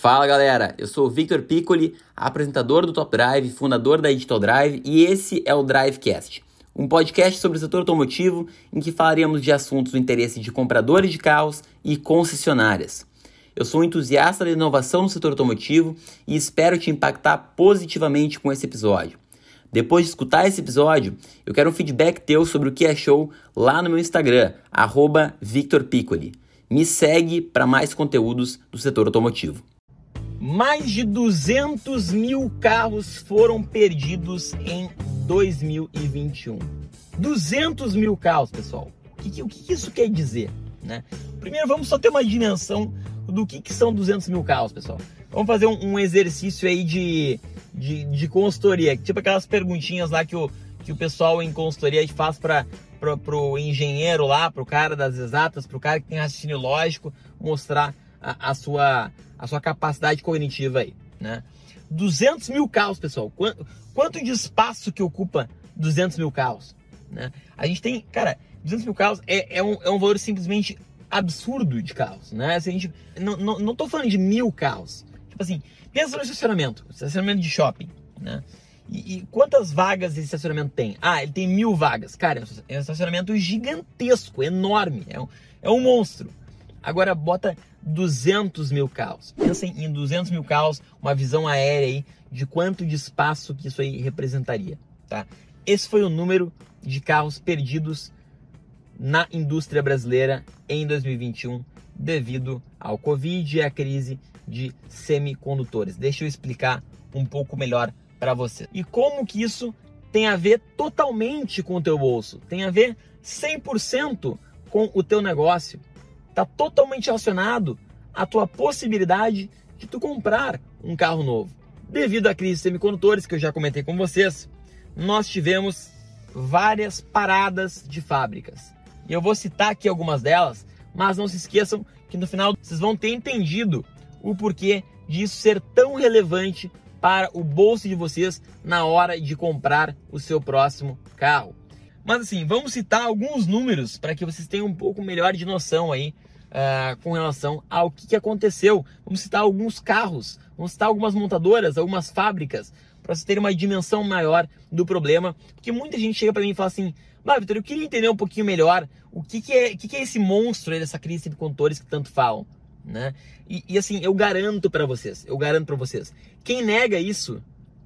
Fala galera, eu sou o Victor Piccoli, apresentador do Top Drive, fundador da Digital Drive e esse é o Drivecast, um podcast sobre o setor automotivo em que falaremos de assuntos do interesse de compradores de carros e concessionárias. Eu sou um entusiasta da inovação no setor automotivo e espero te impactar positivamente com esse episódio. Depois de escutar esse episódio, eu quero um feedback teu sobre o que achou lá no meu Instagram, arroba Victor Piccoli. Me segue para mais conteúdos do setor automotivo. Mais de 200 mil carros foram perdidos em 2021. 200 mil carros, pessoal. O que, o que isso quer dizer? Né? Primeiro, vamos só ter uma dimensão do que, que são 200 mil carros, pessoal. Vamos fazer um, um exercício aí de, de, de, consultoria, tipo aquelas perguntinhas lá que o, que o pessoal em consultoria faz para o engenheiro lá, para o cara das exatas, para o cara que tem raciocínio lógico, mostrar a, a sua a sua capacidade cognitiva aí, né? 200 mil carros, pessoal. Quanto, quanto de espaço que ocupa 200 mil carros? Né? A gente tem, cara, 200 mil carros é, é, um, é um valor simplesmente absurdo de carros, né? Se a gente, não, não, não tô falando de mil carros. Tipo assim, pensa no estacionamento, estacionamento de shopping, né? E, e, quantas vagas esse estacionamento tem? Ah, ele tem mil vagas. Cara, é um estacionamento gigantesco, enorme, é um, é um monstro. Agora bota 200 mil carros. Pensem em 200 mil carros, uma visão aérea aí de quanto de espaço que isso aí representaria, tá? Esse foi o número de carros perdidos na indústria brasileira em 2021 devido ao Covid e à crise de semicondutores. Deixa eu explicar um pouco melhor para você. E como que isso tem a ver totalmente com o teu bolso? Tem a ver 100% com o teu negócio está totalmente relacionado à tua possibilidade de tu comprar um carro novo. Devido à crise de semicondutores que eu já comentei com vocês, nós tivemos várias paradas de fábricas. E eu vou citar aqui algumas delas, mas não se esqueçam que no final vocês vão ter entendido o porquê disso ser tão relevante para o bolso de vocês na hora de comprar o seu próximo carro. Mas assim, vamos citar alguns números para que vocês tenham um pouco melhor de noção aí uh, com relação ao que, que aconteceu. Vamos citar alguns carros, vamos citar algumas montadoras, algumas fábricas, para vocês terem uma dimensão maior do problema. Porque muita gente chega para mim e fala assim: Mas, Vitor, eu queria entender um pouquinho melhor o que, que, é, que, que é esse monstro aí dessa crise de condutores que tanto falam. Né? E, e assim, eu garanto para vocês, eu garanto para vocês, quem nega isso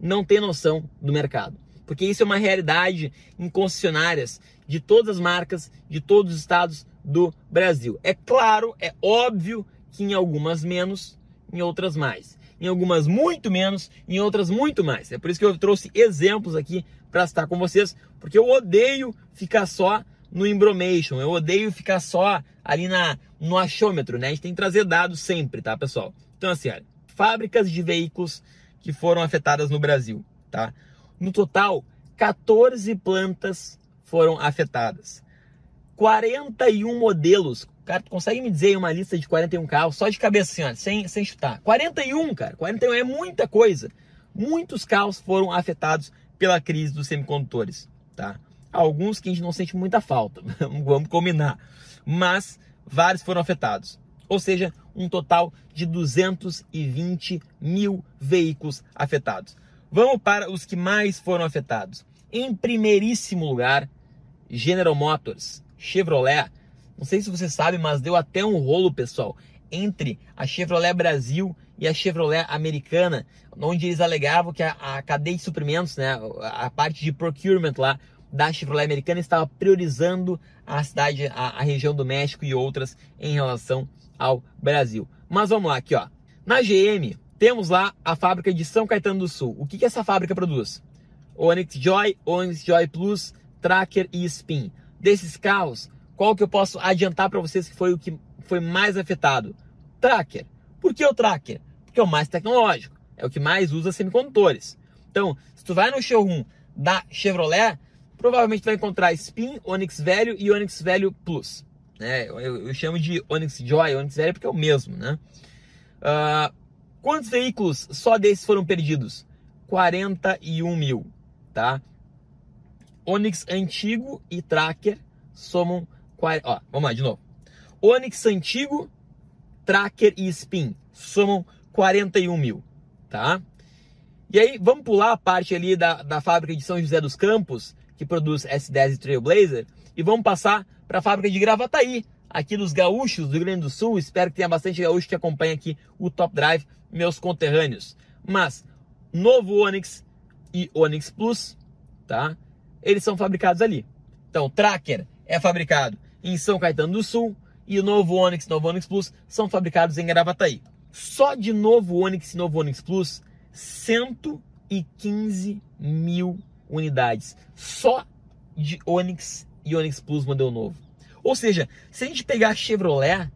não tem noção do mercado porque isso é uma realidade em concessionárias de todas as marcas, de todos os estados do Brasil. É claro, é óbvio que em algumas menos, em outras mais. Em algumas muito menos, em outras muito mais. É por isso que eu trouxe exemplos aqui para estar com vocês, porque eu odeio ficar só no Embromation, eu odeio ficar só ali na, no achômetro, né? A gente tem que trazer dados sempre, tá, pessoal? Então, assim, olha, fábricas de veículos que foram afetadas no Brasil, tá? No total, 14 plantas foram afetadas. 41 modelos. Cara, tu consegue me dizer uma lista de 41 carros só de cabeça assim, ó, sem, sem chutar? 41, cara. 41 é muita coisa. Muitos carros foram afetados pela crise dos semicondutores, tá? Alguns que a gente não sente muita falta, vamos combinar. Mas vários foram afetados. Ou seja, um total de 220 mil veículos afetados. Vamos para os que mais foram afetados. Em primeiríssimo lugar, General Motors, Chevrolet. Não sei se você sabe, mas deu até um rolo, pessoal, entre a Chevrolet Brasil e a Chevrolet americana, onde eles alegavam que a, a cadeia de suprimentos, né, a parte de procurement lá da Chevrolet americana estava priorizando a cidade, a, a região do México e outras em relação ao Brasil. Mas vamos lá, aqui ó. Na GM, temos lá a fábrica de São Caetano do Sul. O que, que essa fábrica produz? Onix Joy, Onix Joy Plus, Tracker e Spin. Desses carros, qual que eu posso adiantar para vocês que foi o que foi mais afetado? Tracker. Por que o Tracker? Porque é o mais tecnológico, é o que mais usa semicondutores. Então, se tu vai no showroom da Chevrolet, provavelmente vai encontrar Spin, Onix Velho e Onix Velho Plus. Eu, eu, eu, chamo de Onix Joy, Onix Velho porque é o mesmo, né? Uh, Quantos veículos só desses foram perdidos? 41 mil, tá? Onix antigo e Tracker somam... Ó, vamos lá, de novo. Onix antigo, Tracker e Spin somam 41 mil, tá? E aí, vamos pular a parte ali da, da fábrica de São José dos Campos, que produz S10 e Trailblazer, e vamos passar para a fábrica de Gravataí, aqui dos gaúchos do Rio Grande do Sul. Espero que tenha bastante gaúcho que acompanha aqui o Top Drive, meus conterrâneos. Mas, novo Onix e Onix Plus, tá? Eles são fabricados ali. Então, Tracker é fabricado em São Caetano do Sul e o novo Onix novo Onix Plus são fabricados em Gravataí. Só de novo Onix e novo Onix Plus, 115 mil unidades. Só de Onix e Onix Plus modelo novo. Ou seja, se a gente pegar a Chevrolet,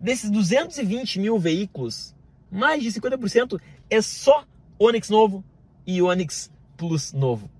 desses 220 mil veículos, mais de 50% é só Onix novo e Onix Plus novo.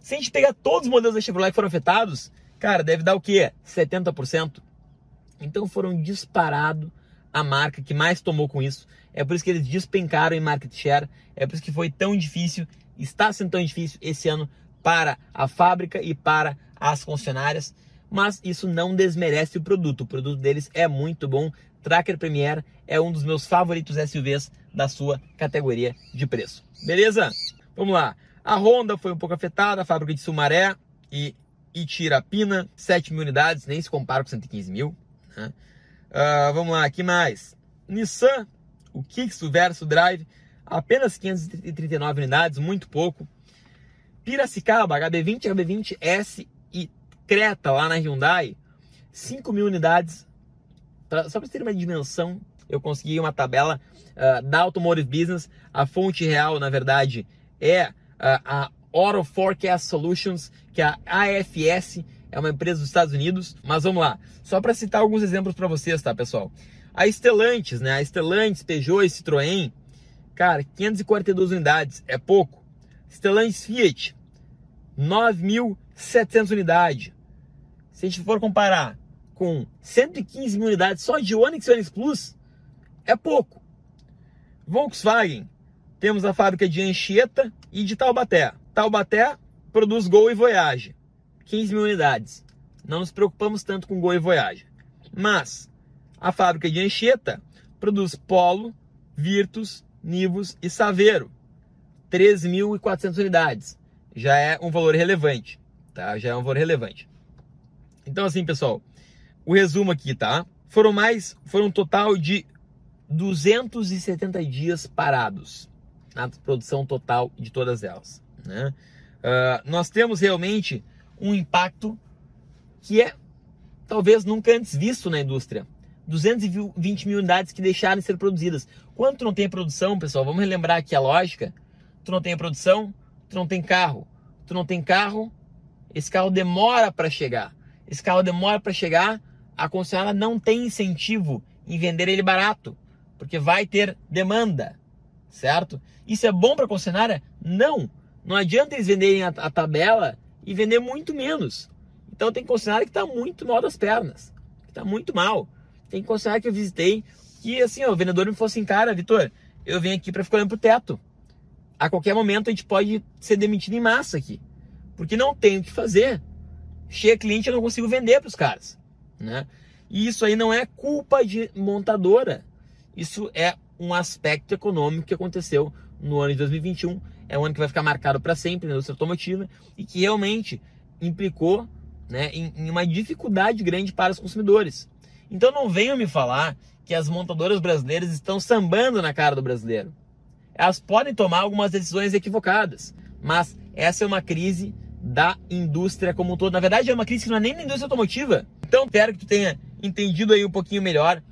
Se a gente pegar todos os modelos da Chevrolet que foram afetados, cara, deve dar o quê? 70%. Então foram disparado a marca que mais tomou com isso. É por isso que eles despencaram em market share. É por isso que foi tão difícil, está sendo tão difícil esse ano para a fábrica e para as concessionárias. Mas isso não desmerece o produto. O produto deles é muito bom. Tracker Premier é um dos meus favoritos SUVs da sua categoria de preço. Beleza? Vamos lá. A Honda foi um pouco afetada, a fábrica de Sumaré e Itirapina, 7 mil unidades, nem se compara com 115 mil. Né? Uh, vamos lá, que mais? Nissan, o Kicks, o Verso Drive, apenas 539 unidades, muito pouco. Piracicaba, HB20, HB20S e Creta, lá na Hyundai, 5 mil unidades. Pra, só para ter uma dimensão, eu consegui uma tabela uh, da Automotive Business. A fonte real, na verdade, é uh, a Auto Forecast Solutions, que é a AFS, é uma empresa dos Estados Unidos. Mas vamos lá, só para citar alguns exemplos para vocês, tá, pessoal? A Stellantis, né? A Stellantis, Peugeot e Citroën, cara, 542 unidades, é pouco. Stellantis Fiat, 9.700 unidades. Se a gente for comparar com 115 mil unidades só de Onix e Onix Plus, é pouco. Volkswagen, temos a fábrica de Anchieta e de Taubaté. Taubaté produz Gol e Voyage, 15 mil unidades. Não nos preocupamos tanto com Gol e Voyage. Mas a fábrica de Anchieta produz Polo, Virtus, Nivus e Saveiro, 13.400 unidades. Já é um valor relevante, tá? Já é um valor relevante. Então assim, pessoal, o resumo aqui, tá? Foram mais, foram um total de 270 dias parados na produção total de todas elas. Né? Uh, nós temos realmente um impacto que é talvez nunca antes visto na indústria. 220 mil unidades que deixaram de ser produzidas. Quando tu não tem produção, pessoal, vamos relembrar aqui a lógica. Tu não tem produção, tu não tem carro. Tu não tem carro, esse carro demora para chegar. Esse carro demora para chegar, a concessionária não tem incentivo em vender ele barato, porque vai ter demanda, certo? Isso é bom para a concessionária? Não. Não adianta eles venderem a, a, tabela e vender muito menos. Então tem concessionária que está muito mal das pernas, que está muito mal. Tem concessionária que eu visitei que assim, ó, o vendedor me falou assim, cara, Vitor, eu venho aqui para ficar olhando pro teto. A qualquer momento a gente pode ser demitido em massa aqui, porque não tem o que fazer. Chega cliente eu não consigo vender para os caras, né? E isso aí não é culpa de montadora. Isso é um aspecto econômico que aconteceu no ano de 2021 é um ano que vai ficar marcado para sempre na indústria automotiva e que realmente implicou né, em, em uma dificuldade grande para os consumidores. Então não venham me falar que as montadoras brasileiras estão sambando na cara do brasileiro. Elas podem tomar algumas decisões equivocadas, mas essa é uma crise da indústria como um todo. Na verdade, é uma crise que não é nem da indústria automotiva. Então, espero que tu tenha entendido aí um pouquinho melhor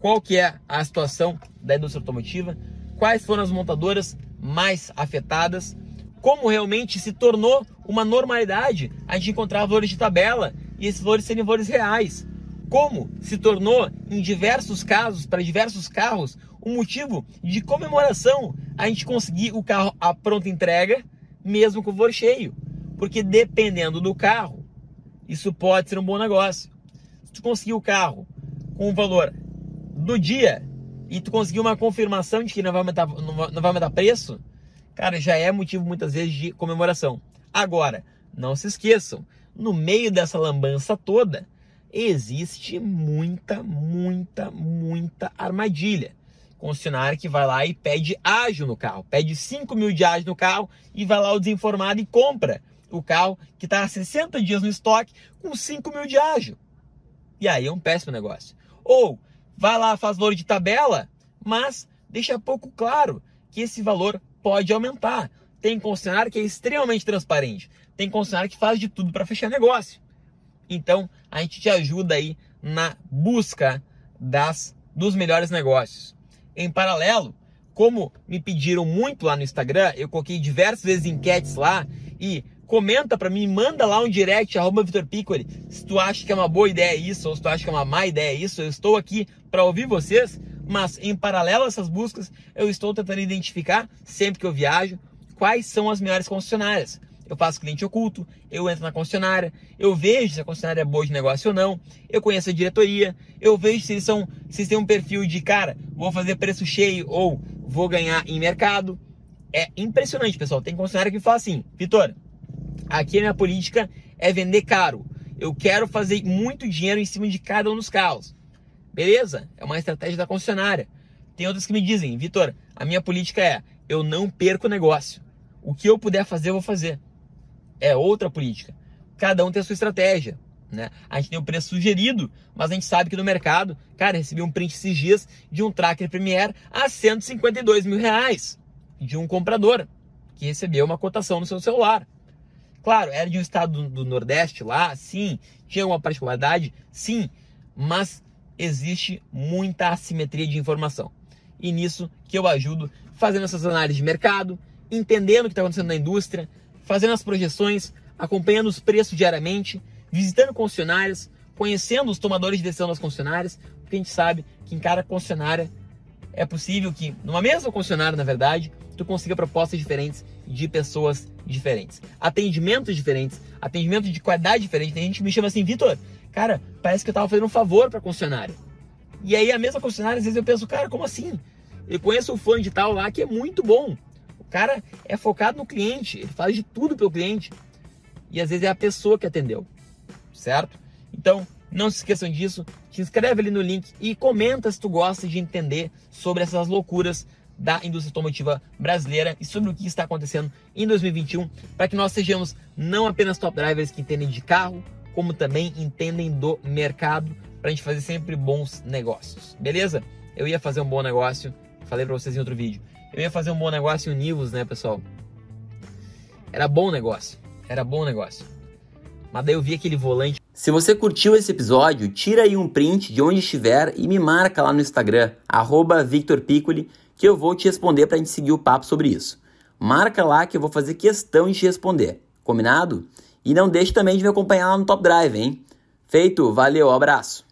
qual que é a situação da indústria automotiva, quais foram as montadoras mais afetadas, como realmente se tornou uma normalidade a gente encontrar valores de tabela e esses valores serem valores reais. Como se tornou, em diversos casos, para diversos carros, um motivo de comemoração a gente conseguir o carro à pronta entrega, mesmo com o valor cheio. Porque dependendo do carro, isso pode ser um bom negócio. Se tu conseguir o carro com o valor do dia e tu conseguir uma confirmação de que não vai aumentar, não vai, aumentar preço, cara, já é motivo muitas vezes de comemoração. Agora, não se esqueçam, no meio dessa lambança toda, existe muita, muita, muita armadilha. concessionária que vai lá e pede ágio no carro, pede 5 mil de ágio no carro e vai lá o desinformado e compra o carro que está há 60 dias no estoque com 5 mil de ágio. E aí é um péssimo negócio. Ou vai lá, faz valor de tabela, mas deixa pouco claro que esse valor pode aumentar. Tem concessionário que é extremamente transparente. Tem concessionário que faz de tudo para fechar negócio. Então, a gente te ajuda aí na busca das dos melhores negócios. Em paralelo, como me pediram muito lá no Instagram, eu coloquei diversas vezes enquetes lá e comenta para mim, manda lá um direct, arroba Vitor Piccoli, se tu acha que é uma boa ideia isso, ou se tu acha que é uma má ideia isso, eu estou aqui para ouvir vocês, mas em paralelo a essas buscas, eu estou tentando identificar, sempre que eu viajo, quais são as melhores concessionárias eu faço cliente oculto, eu entro na concessionária, eu vejo se a concessionária é boa de negócio ou não, eu conheço a diretoria, eu vejo se eles são, se eles têm um perfil de cara, vou fazer preço cheio ou vou ganhar em mercado. É impressionante, pessoal. Tem concessionária que fala assim, Vitor, aqui a minha política é vender caro. Eu quero fazer muito dinheiro em cima de cada um dos carros. Beleza? É uma estratégia da concessionária. Tem outras que me dizem, Vitor, a minha política é eu não perco o negócio. O que eu puder fazer, eu vou fazer é outra política. Cada um tem a sua estratégia. Né? A gente tem o preço sugerido, mas a gente sabe que no mercado, cara, recebi um print esses dias de um Tracker Premier a 152 mil reais de um comprador que recebeu uma cotação no seu celular. Claro, era de um estado do, Nordeste lá, sim, tinha uma particularidade, sim, mas existe muita assimetria de informação. E nisso que eu ajudo fazendo essas análises de mercado, entendendo o que está acontecendo na indústria, fazendo as projeções, acompanhando os preços diariamente, visitando concessionárias, conhecendo os tomadores de decisão das concessionárias, porque a gente sabe que em cada concessionária é possível que, numa mesma concessionária, na verdade, tu consiga propostas diferentes de pessoas diferentes. Atendimentos diferentes, atendimento de qualidade diferente. Tem gente que me chama assim, Vitor, cara, parece que eu tava fazendo um favor pra concessionária. E aí a mesma concessionária, às vezes eu penso, cara, como assim? Eu conheço o fã de tal lá que é muito bom cara é focado no cliente, ele faz de tudo pelo cliente. E às vezes é a pessoa que atendeu, certo? Então, não se esqueçam disso. Se inscreve ali no link e comenta se tu gosta de entender sobre essas loucuras da indústria automotiva brasileira e sobre o que está acontecendo em 2021, para que nós sejamos não apenas top drivers que entendem de carro, como também entendem do mercado, para a gente fazer sempre bons negócios. Beleza? Eu ia fazer um bom negócio, falei para vocês em outro vídeo. Eu ia fazer um bom negócio em Univos, né, pessoal? Era bom negócio. Era bom negócio. Mas daí eu vi aquele volante. Se você curtiu esse episódio, tira aí um print de onde estiver e me marca lá no Instagram, VictorPiccoli, que eu vou te responder para a gente seguir o papo sobre isso. Marca lá que eu vou fazer questão de te responder. Combinado? E não deixe também de me acompanhar lá no Top Drive, hein? Feito, valeu, abraço!